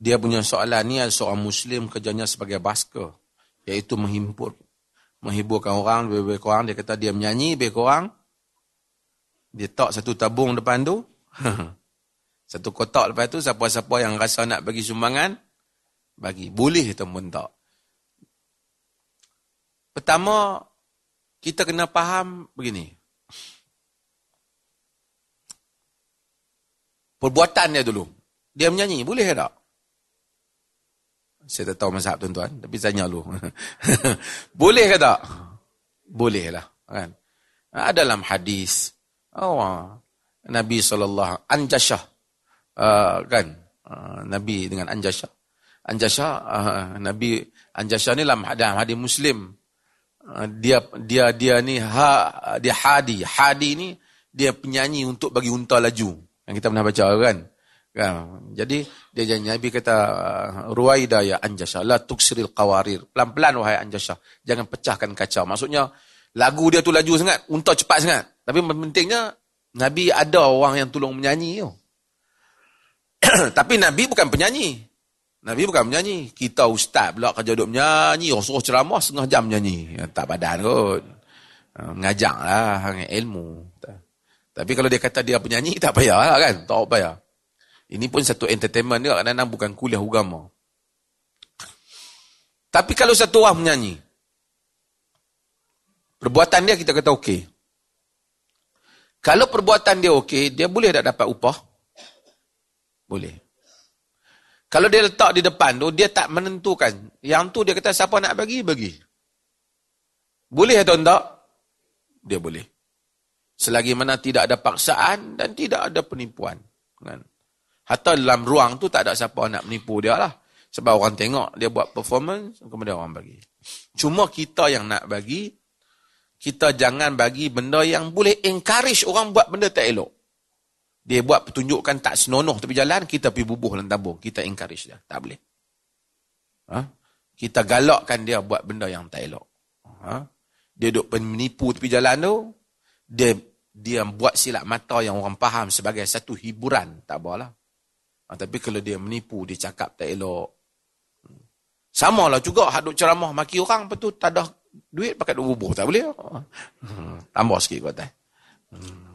dia punya soalan ni seorang Muslim kerjanya sebagai basker. Iaitu menghimpur. Menghiburkan orang lebih kurang. Dia kata dia menyanyi lebih kurang. Dia tak satu tabung depan tu. satu kotak lepas tu. Siapa-siapa yang rasa nak bagi sumbangan. Bagi. Boleh ataupun tak. Pertama. Kita kena faham begini. Perbuatan dia dulu. Dia menyanyi. Boleh tak? Saya tak tahu mazhab tuan-tuan. Tapi tanya dulu. Boleh ke tak? Boleh lah. Kan? Dalam hadis. Oh, Nabi SAW. Anjashah. Uh, kan? Uh, Nabi dengan Anjashah. Anjashah. Uh, Nabi Anjashah ni dalam hadis Muslim. Uh, dia dia dia ni ha, dia hadi. Hadi ni dia penyanyi untuk bagi unta laju. Yang kita pernah baca kan. kan? Jadi dia janji Nabi kata ruwaida ya anjasha la tuksiril qawarir. Pelan-pelan wahai anjasha. Jangan pecahkan kaca. Maksudnya lagu dia tu laju sangat, unta cepat sangat. Tapi pentingnya Nabi ada orang yang tolong menyanyi tu. Tapi Nabi bukan penyanyi. Nabi bukan penyanyi. Kita ustaz pula kerja duduk menyanyi. Orang suruh ceramah setengah jam menyanyi. Ya, tak badan kot. Mengajak lah. Ilmu. Tapi kalau dia kata dia penyanyi, tak payah lah kan? Tak payah. Ini pun satu entertainment dia, kadang-kadang bukan kuliah agama. Tapi kalau satu orang menyanyi, perbuatan dia kita kata okey. Kalau perbuatan dia okey, dia boleh tak dapat upah? Boleh. Kalau dia letak di depan tu, dia tak menentukan. Yang tu dia kata siapa nak bagi, bagi. Boleh atau tak? Dia boleh. Selagi mana tidak ada paksaan dan tidak ada penipuan. Kan? Hatta dalam ruang tu tak ada siapa nak menipu dia lah. Sebab orang tengok dia buat performance, kemudian orang bagi. Cuma kita yang nak bagi, kita jangan bagi benda yang boleh encourage orang buat benda tak elok. Dia buat pertunjukan tak senonoh tepi jalan, kita pergi bubuh dalam tabung. Kita encourage dia. Tak boleh. Ha? Kita galakkan dia buat benda yang tak elok. Ha? Dia duduk menipu tepi jalan tu, dia dia buat silap mata yang orang faham sebagai satu hiburan, tak apalah. Ha, tapi kalau dia menipu, dia cakap tak elok. Sama lah juga, hak duk ceramah maki orang, betul tak ada duit pakai duk bubuh, tak boleh. Hmm, tambah sikit kata. Hmm.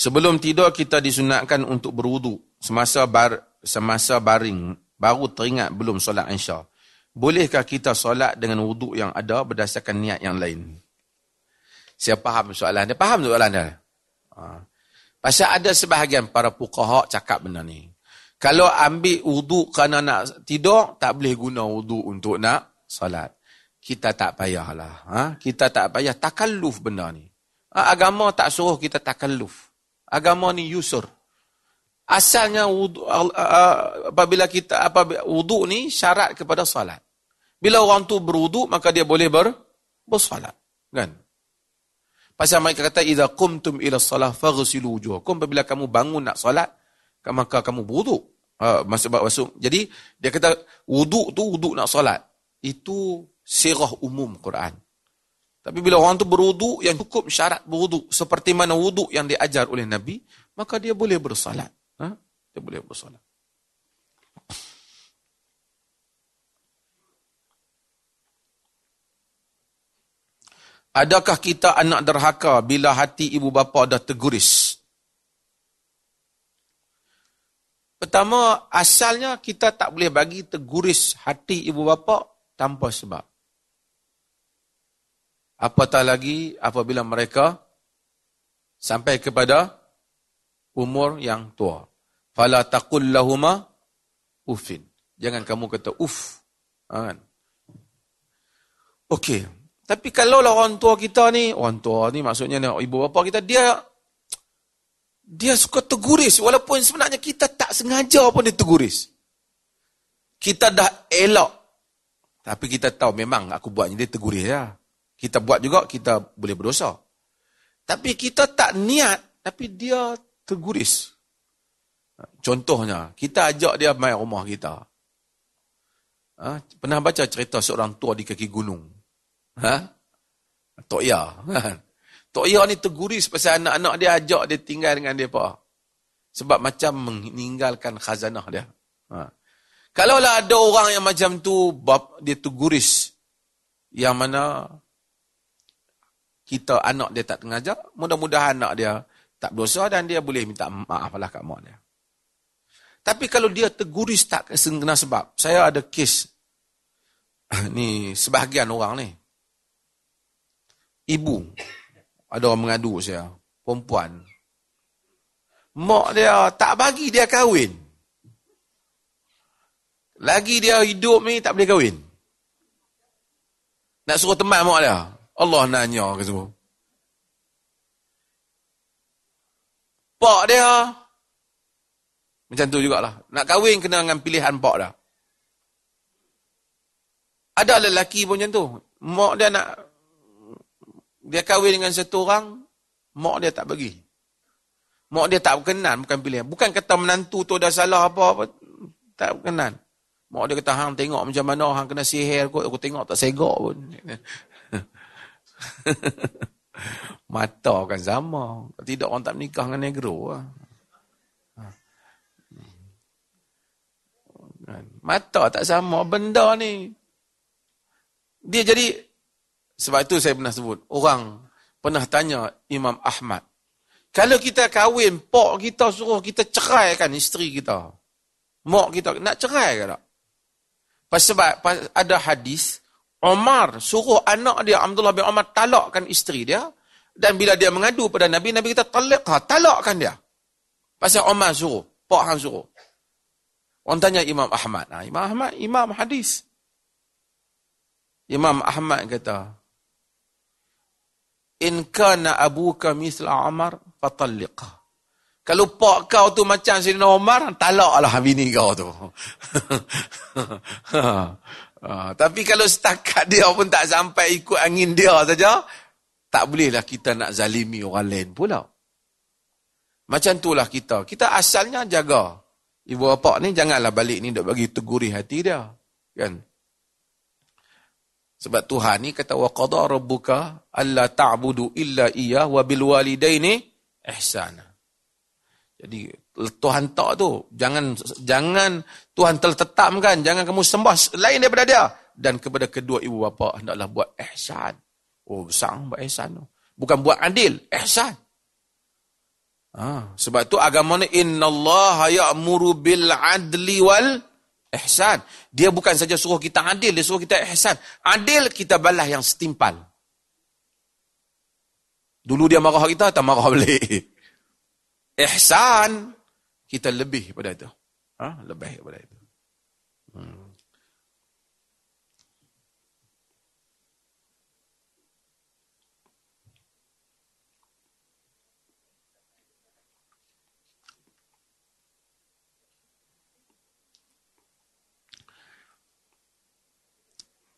Sebelum tidur kita disunatkan untuk berwuduk semasa bar, semasa baring baru teringat belum solat insya. Bolehkah kita solat dengan wuduk yang ada berdasarkan niat yang lain? Saya faham soalan dia. Faham soalan dia? Ha. Pasal ada sebahagian para fuqaha cakap benda ni. Kalau ambil wuduk kerana nak tidur, tak boleh guna wuduk untuk nak solat. Kita tak payahlah. Ha? Kita tak payah takalluf benda ni. Ha, agama tak suruh kita takalluf agama ni yusur. Asalnya wudu, apabila kita apabila wudu ni syarat kepada salat. Bila orang tu berwudu maka dia boleh ber bersolat, kan? Pasal mereka kata idza qumtum ila salah faghsilu wujuhakum apabila kamu bangun nak solat maka kamu berwudu. Uh, masuk masuk. Jadi dia kata wudu tu wudu nak solat. Itu sirah umum Quran. Tapi bila orang tu berwuduk yang cukup syarat berwuduk seperti mana wuduk yang diajar oleh Nabi, maka dia boleh bersalat. Ha? Dia boleh bersalat. Adakah kita anak derhaka bila hati ibu bapa dah terguris? Pertama, asalnya kita tak boleh bagi terguris hati ibu bapa tanpa sebab. Apatah lagi apabila mereka sampai kepada umur yang tua. Fala taqul lahuma ufin. Jangan kamu kata uf. Ha, kan? Okey. Tapi kalau lah orang tua kita ni, orang tua ni maksudnya ni, ibu bapa kita, dia dia suka teguris. Walaupun sebenarnya kita tak sengaja pun dia teguris. Kita dah elok. Tapi kita tahu memang aku buatnya dia teguris ya. Kita buat juga, kita boleh berdosa. Tapi kita tak niat, tapi dia terguris. Contohnya, kita ajak dia main rumah kita. Ha? Pernah baca cerita seorang tua di kaki gunung? Ha? Tok Ya. Ha? Tok Ya ni terguris pasal anak-anak dia ajak dia tinggal dengan dia pak. Sebab macam meninggalkan khazanah dia. Ha. Kalau lah ada orang yang macam tu, bab, dia terguris. Yang mana kita anak dia tak tengajar, mudah-mudahan anak dia tak berdosa dan dia boleh minta maaf lah kat mak dia. Tapi kalau dia terguris tak kena sebab, saya ada kes ni sebahagian orang ni. Ibu, ada orang mengadu saya, perempuan. Mak dia tak bagi dia kahwin. Lagi dia hidup ni tak boleh kahwin. Nak suruh teman mak dia. Allah nanya ke semua. Pak dia. Macam tu jugalah. Nak kahwin kena dengan pilihan pak dia. Ada lelaki pun macam tu. Mak dia nak dia kahwin dengan satu orang, mak dia tak bagi. Mak dia tak berkenan, bukan pilihan. Bukan kata menantu tu dah salah apa-apa. Tak berkenan. Mak dia kata, hang tengok macam mana, hang kena sihir kot. Aku tengok tak segok pun. Mata kan sama. Tidak orang tak menikah dengan negro. Lah. Mata tak sama. Benda ni. Dia jadi sebab itu saya pernah sebut, orang pernah tanya Imam Ahmad, kalau kita kahwin, pok kita suruh kita ceraikan isteri kita. Mak kita nak cerai ke tak? Sebab ada hadis, Omar suruh anak dia, Abdullah bin Omar, talakkan isteri dia. Dan bila dia mengadu pada Nabi, Nabi kita talakkan, talakkan dia. Pasal Omar suruh, pok hang suruh. Orang tanya Imam Ahmad. Nah, Imam Ahmad, Imam hadis. Imam Ahmad kata, in kana abuka misla Umar fatalliqah. Kalau pak kau tu macam Sayyidina Umar, talaklah bini kau tu. ha, tapi kalau setakat dia pun tak sampai ikut angin dia saja, tak bolehlah kita nak zalimi orang lain pula. Macam itulah kita. Kita asalnya jaga. Ibu bapa ni janganlah balik ni duk bagi teguri hati dia. Kan? Sebab Tuhan ni kata wa qada rabbuka alla ta'budu illa iyyah wa bil walidaini ihsana. Jadi Tuhan tak tu jangan jangan Tuhan telah tetapkan jangan kamu sembah lain daripada dia dan kepada kedua ibu bapa hendaklah buat ihsan. Oh sang buat ihsan tu. Bukan buat adil, ihsan. Ha, sebab tu agama ni innallaha ya'muru bil adli wal ihsan. Dia bukan saja suruh kita adil, dia suruh kita ihsan. Adil kita balas yang setimpal. Dulu dia marah kita, tak marah balik. Ihsan, kita lebih pada itu. Ha? Lebih pada itu. Hmm.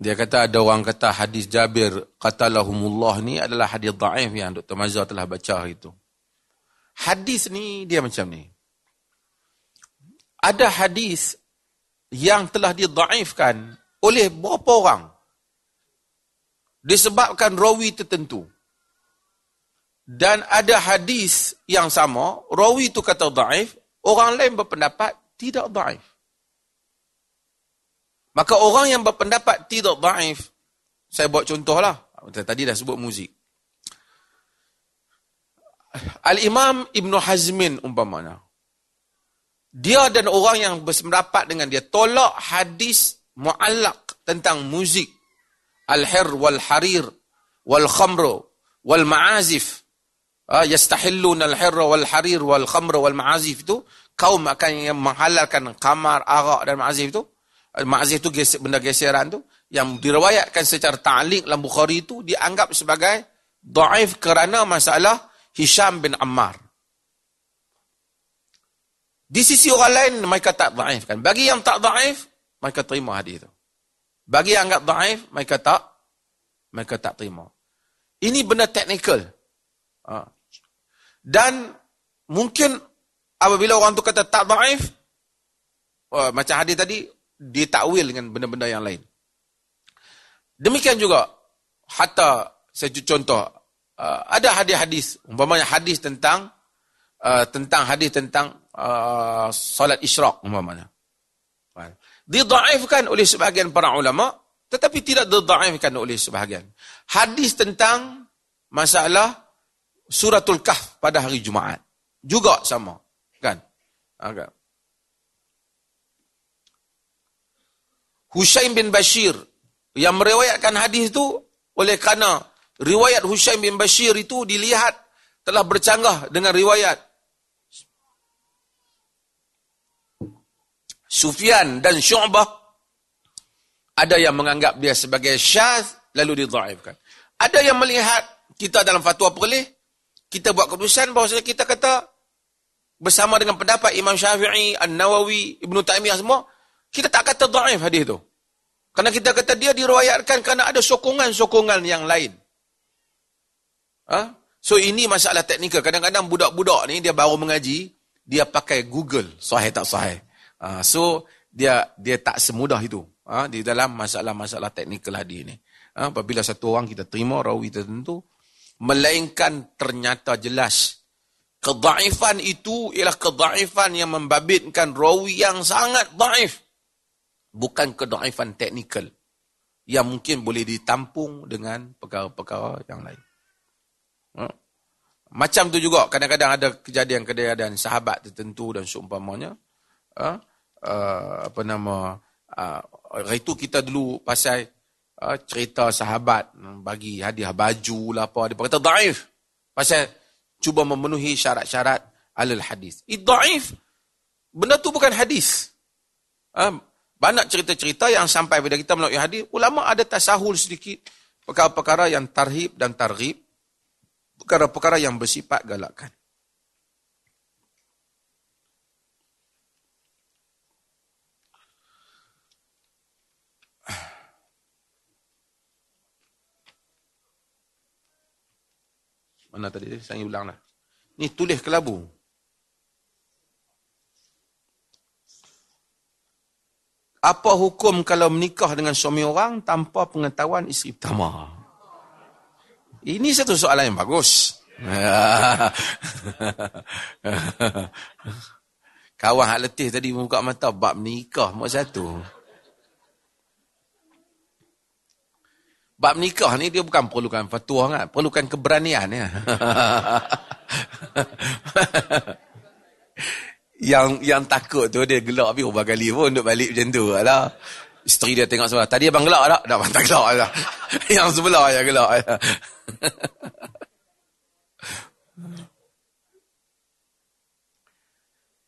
Dia kata ada orang kata hadis Jabir qatalahumullah ni adalah hadis dhaif yang Dr. Mazhar telah baca itu. Hadis ni dia macam ni. Ada hadis yang telah didhaifkan oleh beberapa orang disebabkan rawi tertentu. Dan ada hadis yang sama, rawi itu kata dhaif, orang lain berpendapat tidak dhaif. Maka orang yang berpendapat tidak daif, saya buat contohlah. Tadi dah sebut muzik. Al-Imam Ibn Hazmin umpamanya. Dia dan orang yang bersependapat dengan dia tolak hadis mu'allak tentang muzik. Al-hir wal-harir wal-khamru wal-ma'azif. Ah, yastahilluna al-hir wal-harir wal-khamru wal-ma'azif itu. Kaum akan yang menghalalkan kamar, arak dan ma'azif itu. Ma'zih tu benda geseran tu yang diriwayatkan secara ta'liq dalam Bukhari itu dianggap sebagai dhaif kerana masalah Hisham bin Ammar. Di sisi orang lain mereka tak dhaif kan. Bagi yang tak dhaif mereka terima hadis itu. Bagi yang anggap dhaif mereka tak mereka tak terima. Ini benda teknikal. Ha. Dan mungkin apabila orang tu kata tak dhaif macam hadis tadi ditakwil dengan benda-benda yang lain. Demikian juga, hatta saya contoh, uh, ada hadis-hadis, umpamanya hadis tentang uh, tentang hadis tentang uh, solat isyraq umpamanya. Didaifkan oleh sebahagian para ulama, tetapi tidak didaifkan oleh sebahagian. Hadis tentang masalah suratul kahf pada hari Jumaat. Juga sama. Kan? Okay. Hushaim bin Bashir yang meriwayatkan hadis itu oleh kerana riwayat Hushaim bin Bashir itu dilihat telah bercanggah dengan riwayat Sufyan dan Syu'bah ada yang menganggap dia sebagai syaz lalu didhaifkan. Ada yang melihat kita dalam fatwa perlih kita buat keputusan bahawa kita kata bersama dengan pendapat Imam Syafi'i, An-Nawawi, Ibn Taymiyah semua, kita tak kata dhaif hadis tu. Karena kita kata dia diriwayatkan kerana ada sokongan-sokongan yang lain. Ha? So ini masalah teknikal. Kadang-kadang budak-budak ni dia baru mengaji, dia pakai Google, sahih tak sahih. Ha? So dia dia tak semudah itu ha? di dalam masalah-masalah teknikal hadis ni. Ha? Apabila satu orang kita terima rawi tertentu, melainkan ternyata jelas Kedaifan itu ialah kedaifan yang membabitkan rawi yang sangat daif. Bukan kedaifan teknikal. Yang mungkin boleh ditampung dengan perkara-perkara yang lain. Ha? Macam tu juga kadang-kadang ada kejadian-kejadian sahabat tertentu dan seumpamanya. Ha? Uh, apa nama. Uh, itu kita dulu pasal uh, cerita sahabat bagi hadiah baju lah apa. Dia kata daif. Pasal cuba memenuhi syarat-syarat alal hadis. Idhaif. Benda tu bukan hadis. Ha? Banyak cerita-cerita yang sampai pada kita melalui hadis, ulama ada tasahul sedikit perkara-perkara yang tarhib dan targhib. Perkara-perkara yang bersifat galakkan. Mana tadi? Saya ulang lah. Ni tulis kelabu. Apa hukum kalau menikah dengan suami orang tanpa pengetahuan isteri pertama? Ini satu soalan yang bagus. Kawan hak letih tadi buka mata bab nikah mak satu. Bab nikah ni dia bukan perlukan fatwa kan, perlukan keberanian ya. yang yang takut tu dia gelak habis berapa kali pun duk balik macam tu lah. Isteri dia tengok sebelah. Tadi abang gelak tak? Dah abang tak gelak lah. yang sebelah yang gelak.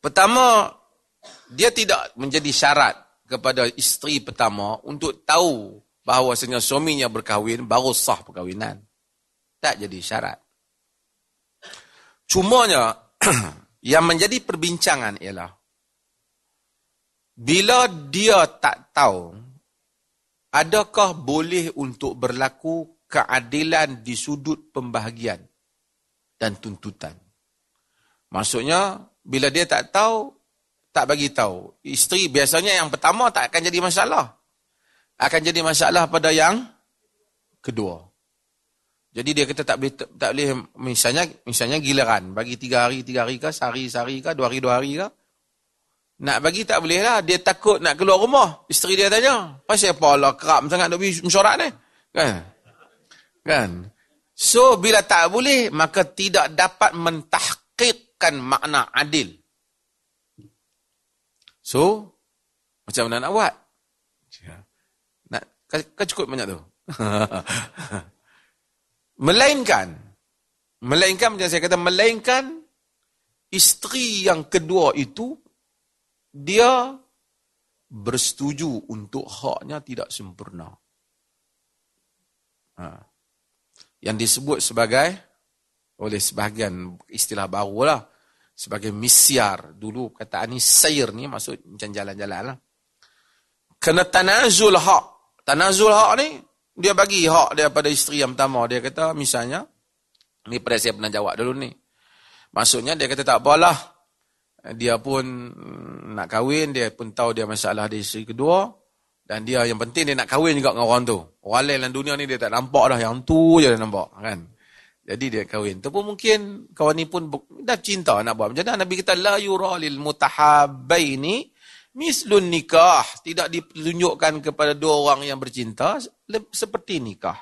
Pertama, dia tidak menjadi syarat kepada isteri pertama untuk tahu bahawasanya suaminya berkahwin baru sah perkahwinan. Tak jadi syarat. Cumanya yang menjadi perbincangan ialah bila dia tak tahu adakah boleh untuk berlaku keadilan di sudut pembahagian dan tuntutan. Maksudnya bila dia tak tahu tak bagi tahu. Isteri biasanya yang pertama tak akan jadi masalah akan jadi masalah pada yang kedua. Jadi dia kata tak boleh, tak boleh misalnya misalnya giliran. Bagi tiga hari tiga hari ke sehari sehari ke dua hari dua hari ke. Nak bagi tak boleh lah. Dia takut nak keluar rumah. Isteri dia tanya pasal apa lah kerap sangat nak pergi mesyuarat ni? Kan? Kan? So bila tak boleh maka tidak dapat mentahqiqkan makna adil. So macam mana nak buat? Kan cukup banyak tu. melainkan, melainkan macam saya kata, melainkan isteri yang kedua itu, dia bersetuju untuk haknya tidak sempurna. Ha. Yang disebut sebagai, oleh sebahagian istilah baru lah, sebagai misyar. Dulu kata ni sayr ni maksud macam jalan-jalan lah. Kena tanazul hak Tanazul hak ni, dia bagi hak dia pada isteri yang pertama. Dia kata misalnya, ni pada saya pernah jawab dulu ni. Maksudnya dia kata tak apalah. dia pun mm, nak kahwin, dia pun tahu dia masalah di isteri kedua. Dan dia yang penting dia nak kahwin juga dengan orang tu. Orang lain dalam dunia ni dia tak nampak dah. Yang tu je dia nampak. Kan? Jadi dia kahwin. Tu pun mungkin kawan ni pun dah cinta nak buat. Macam mana Nabi kata, La yura lil mutahabbaini mislun nikah. Tidak ditunjukkan kepada dua orang yang bercinta seperti nikah.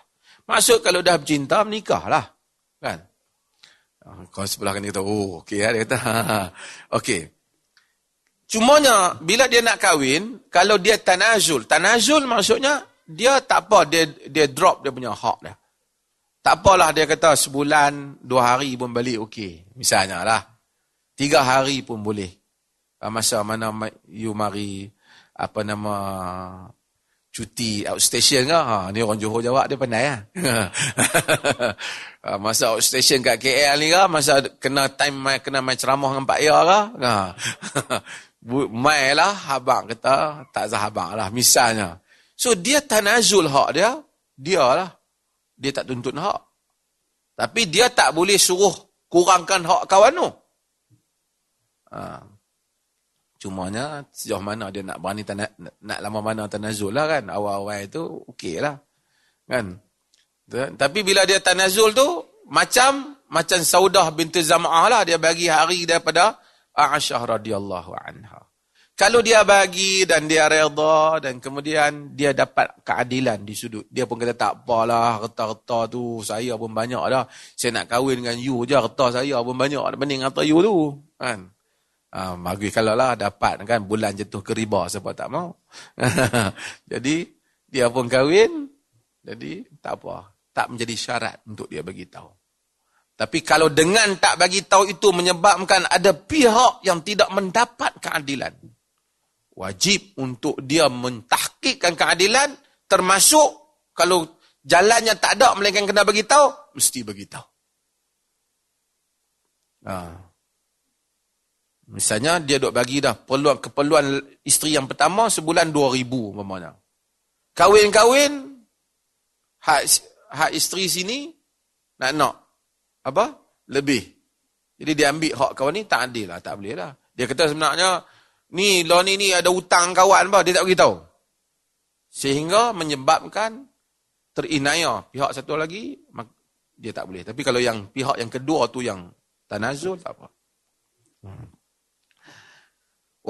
Maksud kalau dah bercinta, menikah lah. Kan? Ah, kau sebelah kan dia kata, oh, okey lah. Dia kata, okey. Cumanya, bila dia nak kahwin, kalau dia tanazul, tanazul maksudnya, dia tak apa, dia dia drop dia punya hak dia. Tak apalah dia kata sebulan, dua hari pun balik okey. Misalnya lah. Tiga hari pun boleh. Ah, masa mana you mari, apa nama, cuti outstation ke? Ha, ni orang Johor jawab dia pandai lah. Ha, masa outstation kat KL ni ke? Masa kena time mai, kena main ceramah dengan Pak Ya ke? Ha. mai lah, abang kata, tak sah abang lah, misalnya. So, dia tanazul hak dia, dia lah. Dia tak tuntut hak. Tapi dia tak boleh suruh kurangkan hak kawan tu. Ha. Cumanya sejauh mana dia nak berani tanah, nak lama mana tanazul lah kan. Awal-awal itu okey lah. Kan. Tapi bila dia tanazul tu macam macam Saudah binti Zam'ah lah dia bagi hari daripada Aisyah radhiyallahu anha. Kalau dia bagi dan dia redha dan kemudian dia dapat keadilan di sudut. Dia pun kata tak apalah reta-reta tu saya pun banyak dah. Saya nak kahwin dengan you je reta saya pun banyak. Mending kata you tu. Kan? Uh, bagus kalau lah dapat kan bulan jatuh ke riba siapa tak mau. jadi dia pun kahwin. Jadi tak apa. Tak menjadi syarat untuk dia bagi tahu. Tapi kalau dengan tak bagi tahu itu menyebabkan ada pihak yang tidak mendapat keadilan. Wajib untuk dia mentahkikkan keadilan termasuk kalau jalannya tak ada melainkan kena bagi tahu, mesti bagi tahu. Ah. Misalnya dia duk bagi dah perluan keperluan isteri yang pertama sebulan 2000 umpamanya. Kahwin-kahwin hak hak isteri sini nak nak apa? Lebih. Jadi dia ambil hak kawan ni tak adil lah, tak boleh lah. Dia kata sebenarnya ni lo ni ni ada hutang kawan apa, dia tak beritahu. Sehingga menyebabkan terinaya pihak satu lagi dia tak boleh. Tapi kalau yang pihak yang kedua tu yang tanazul tak apa. Hmm.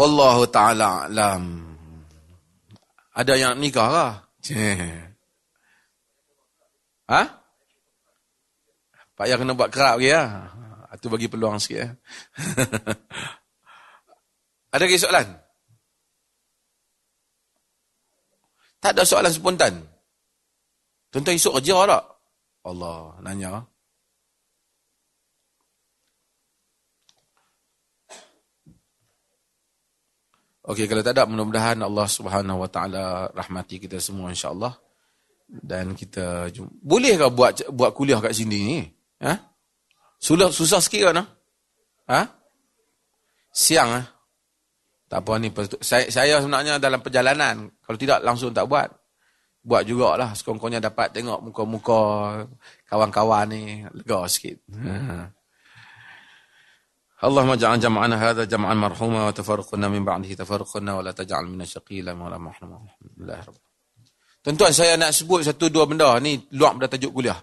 Wallahu ta'ala alam. Ada yang nikah lah. Ha? Pak Yah kena buat kerap lagi lah. Itu bagi peluang sikit ya. Ada lagi soalan? Tak ada soalan spontan. Tuan-tuan esok kerja tak? Allah, nanya. Okey, kalau tak ada, mudah-mudahan Allah Subhanahu Wa Taala rahmati kita semua insya-Allah. Dan kita jumpa. Boleh ke buat buat kuliah kat sini ni? Ha? Susah susah sikit kan? Ha? Siang ah. Tak apa ni saya, saya sebenarnya dalam perjalanan kalau tidak langsung tak buat. Buat jugalah sekongkongnya dapat tengok muka-muka kawan-kawan ni lega sikit. Ha. اللهم اجعل جمعنا هذا جمعا مرحوما وتفرقنا من بعده تفرقنا ولا تجعل منا شقيلا ولا محروما الحمد لله رب Tuan-tuan saya nak sebut satu dua benda ni luar pada tajuk kuliah.